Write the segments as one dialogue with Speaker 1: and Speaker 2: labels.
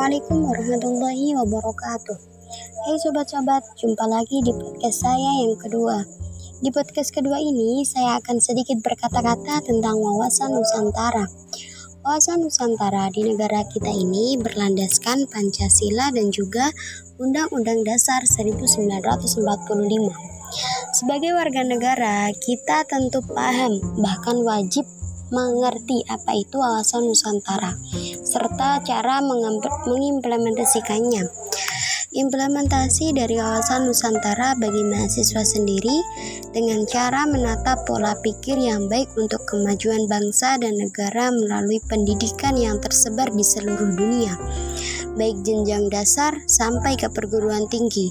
Speaker 1: Assalamualaikum warahmatullahi wabarakatuh. Hai sobat-sobat, jumpa lagi di podcast saya yang kedua. Di podcast kedua ini, saya akan sedikit berkata-kata tentang wawasan Nusantara. Wawasan Nusantara di negara kita ini berlandaskan Pancasila dan juga Undang-Undang Dasar 1945. Sebagai warga negara, kita tentu paham, bahkan wajib mengerti apa itu wawasan Nusantara, serta cara mengimplementasikannya. Implementasi dari wawasan Nusantara bagi mahasiswa sendiri dengan cara menata pola pikir yang baik untuk kemajuan bangsa dan negara melalui pendidikan yang tersebar di seluruh dunia, baik jenjang dasar sampai ke perguruan tinggi.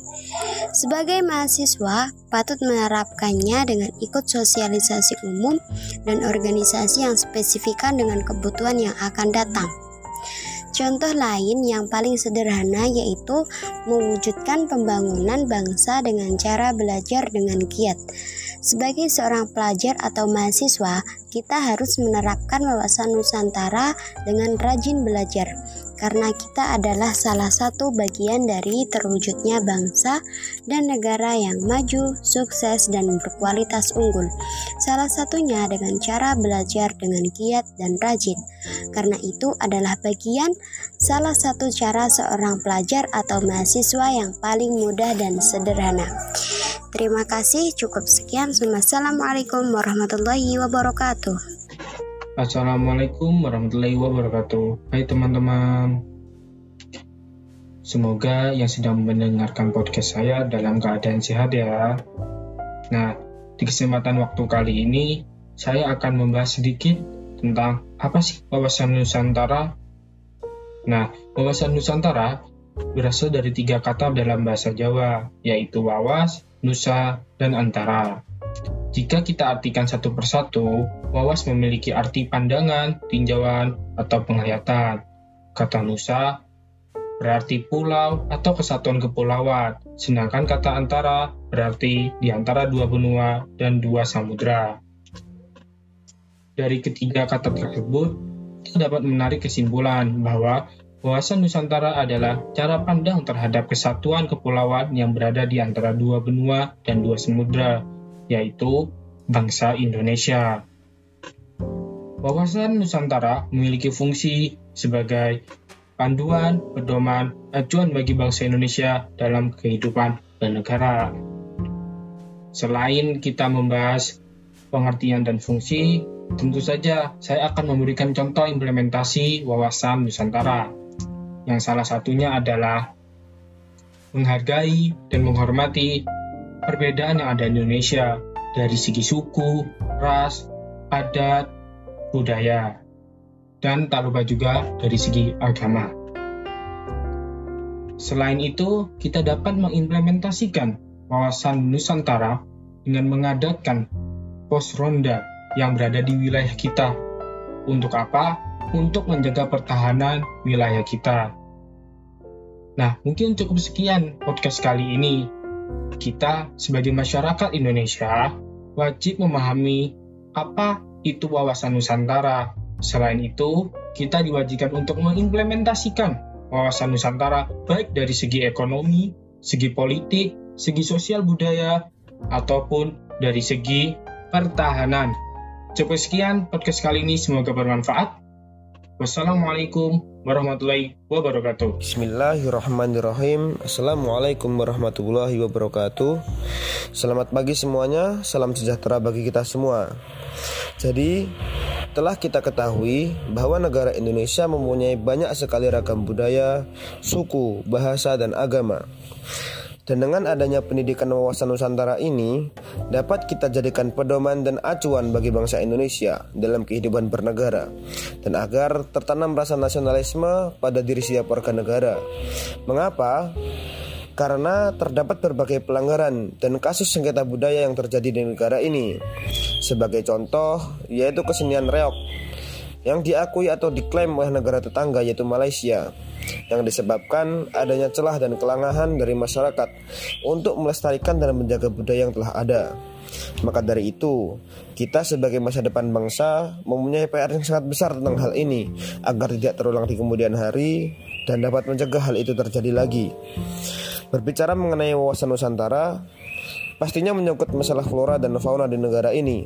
Speaker 1: Sebagai mahasiswa, patut menerapkannya dengan ikut sosialisasi umum dan organisasi yang spesifikan dengan kebutuhan yang akan datang. Contoh lain yang paling sederhana yaitu mewujudkan pembangunan bangsa dengan cara belajar dengan giat. Sebagai seorang pelajar atau mahasiswa, kita harus menerapkan wawasan Nusantara dengan rajin belajar, karena kita adalah salah satu bagian dari terwujudnya bangsa dan negara yang maju, sukses, dan berkualitas unggul. Salah satunya dengan cara belajar dengan giat dan rajin, karena itu adalah bagian salah satu cara seorang pelajar atau mahasiswa yang paling mudah dan sederhana. Terima kasih, cukup sekian. Wassalamualaikum warahmatullahi wabarakatuh.
Speaker 2: Assalamualaikum warahmatullahi wabarakatuh. Hai teman-teman. Semoga yang sedang mendengarkan podcast saya dalam keadaan sehat ya. Nah, di kesempatan waktu kali ini saya akan membahas sedikit tentang apa sih wawasan Nusantara. Nah, wawasan Nusantara berasal dari tiga kata dalam bahasa Jawa, yaitu wawas, nusa, dan antara. Jika kita artikan satu persatu, wawas memiliki arti pandangan, tinjauan, atau penglihatan. Kata Nusa berarti pulau atau kesatuan kepulauan, sedangkan kata antara berarti di antara dua benua dan dua samudra. Dari ketiga kata tersebut, kita dapat menarik kesimpulan bahwa wawasan Nusantara adalah cara pandang terhadap kesatuan kepulauan yang berada di antara dua benua dan dua samudra, yaitu bangsa Indonesia. Wawasan Nusantara memiliki fungsi sebagai panduan, pedoman, acuan bagi bangsa Indonesia dalam kehidupan bernegara. Selain kita membahas pengertian dan fungsi, tentu saja saya akan memberikan contoh implementasi wawasan Nusantara. Yang salah satunya adalah menghargai dan menghormati perbedaan yang ada di Indonesia dari segi suku, ras, adat, budaya, dan tak lupa juga dari segi agama. Selain itu, kita dapat mengimplementasikan wawasan Nusantara dengan mengadakan pos ronda yang berada di wilayah kita. Untuk apa? Untuk menjaga pertahanan wilayah kita. Nah, mungkin cukup sekian podcast kali ini kita sebagai masyarakat Indonesia wajib memahami apa itu wawasan Nusantara. Selain itu, kita diwajibkan untuk mengimplementasikan wawasan Nusantara baik dari segi ekonomi, segi politik, segi sosial budaya, ataupun dari segi pertahanan. Cukup sekian podcast kali ini, semoga bermanfaat. Wassalamualaikum warahmatullahi wabarakatuh.
Speaker 3: Bismillahirrahmanirrahim. Assalamualaikum warahmatullahi wabarakatuh. Selamat pagi semuanya. Salam sejahtera bagi kita semua. Jadi, telah kita ketahui bahwa negara Indonesia mempunyai banyak sekali ragam budaya, suku, bahasa, dan agama. Dan dengan adanya pendidikan wawasan Nusantara ini, dapat kita jadikan pedoman dan acuan bagi bangsa Indonesia dalam kehidupan bernegara, dan agar tertanam rasa nasionalisme pada diri setiap warga negara. Mengapa? Karena terdapat berbagai pelanggaran dan kasus sengketa budaya yang terjadi di negara ini. Sebagai contoh, yaitu kesenian reok yang diakui atau diklaim oleh negara tetangga yaitu Malaysia yang disebabkan adanya celah dan kelangahan dari masyarakat untuk melestarikan dan menjaga budaya yang telah ada. Maka dari itu, kita sebagai masa depan bangsa mempunyai PR yang sangat besar tentang hal ini agar tidak terulang di kemudian hari dan dapat mencegah hal itu terjadi lagi. Berbicara mengenai wawasan Nusantara, pastinya menyangkut masalah flora dan fauna di negara ini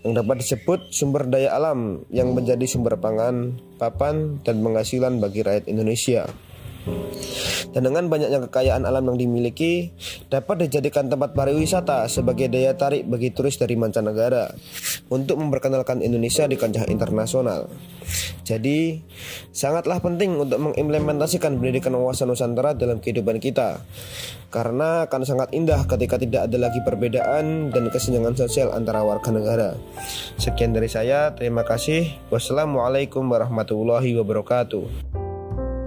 Speaker 3: yang dapat disebut sumber daya alam yang menjadi sumber pangan, papan, dan penghasilan bagi rakyat Indonesia. Dan dengan banyaknya kekayaan alam yang dimiliki, dapat dijadikan tempat pariwisata sebagai daya tarik bagi turis dari mancanegara untuk memperkenalkan Indonesia di kancah internasional. Jadi, sangatlah penting untuk mengimplementasikan pendidikan wawasan Nusantara dalam kehidupan kita. Karena akan sangat indah ketika tidak ada lagi perbedaan dan kesenjangan sosial antara warga negara. Sekian dari saya, terima kasih. Wassalamualaikum warahmatullahi wabarakatuh.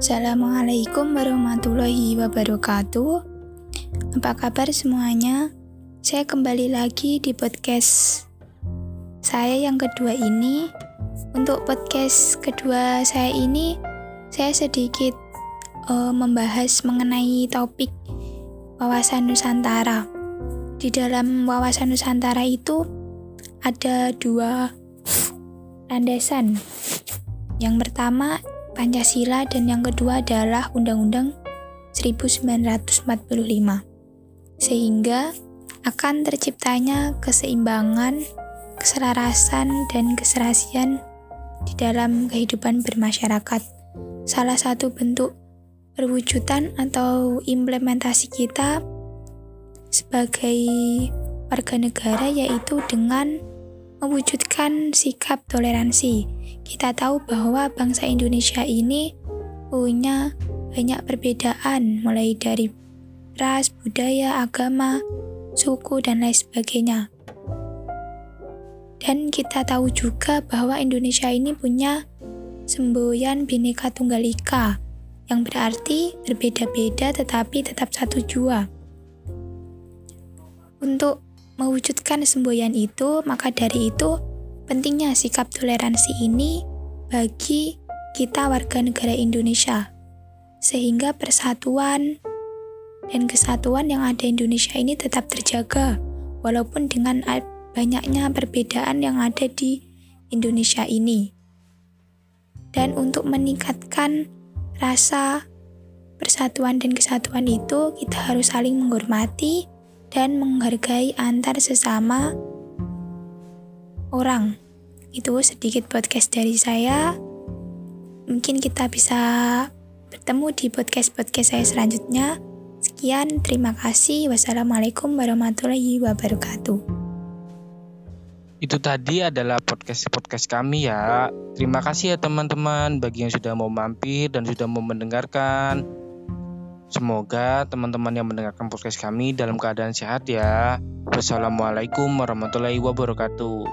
Speaker 4: Assalamualaikum warahmatullahi wabarakatuh. Apa kabar semuanya? Saya kembali lagi di podcast saya yang kedua ini. Untuk podcast kedua saya ini, saya sedikit uh, membahas mengenai topik wawasan Nusantara. Di dalam wawasan Nusantara itu ada dua landasan. Yang pertama Pancasila dan yang kedua adalah Undang-Undang 1945. Sehingga akan terciptanya keseimbangan, keselarasan, dan keserasian di dalam kehidupan bermasyarakat. Salah satu bentuk perwujudan atau implementasi kita sebagai warga negara yaitu dengan mewujudkan sikap toleransi. Kita tahu bahwa bangsa Indonesia ini punya banyak perbedaan mulai dari ras, budaya, agama, suku, dan lain sebagainya. Dan kita tahu juga bahwa Indonesia ini punya semboyan Bhinneka Tunggal Ika yang berarti berbeda-beda tetapi tetap satu jua. Untuk mewujudkan semboyan itu, maka dari itu pentingnya sikap toleransi ini bagi kita warga negara Indonesia. Sehingga persatuan dan kesatuan yang ada Indonesia ini tetap terjaga walaupun dengan banyaknya perbedaan yang ada di Indonesia ini. Dan untuk meningkatkan rasa persatuan dan kesatuan itu, kita harus saling menghormati dan menghargai antar sesama orang. Itu sedikit podcast dari saya. Mungkin kita bisa bertemu di podcast-podcast saya selanjutnya. Sekian, terima kasih. Wassalamualaikum warahmatullahi wabarakatuh.
Speaker 2: Itu tadi adalah podcast-podcast kami ya. Terima kasih ya teman-teman bagi yang sudah mau mampir dan sudah mau mendengarkan. Semoga teman-teman yang mendengarkan podcast kami dalam keadaan sehat ya. Wassalamualaikum warahmatullahi wabarakatuh.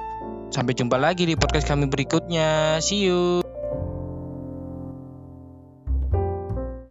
Speaker 2: Sampai jumpa lagi di podcast kami berikutnya. See you.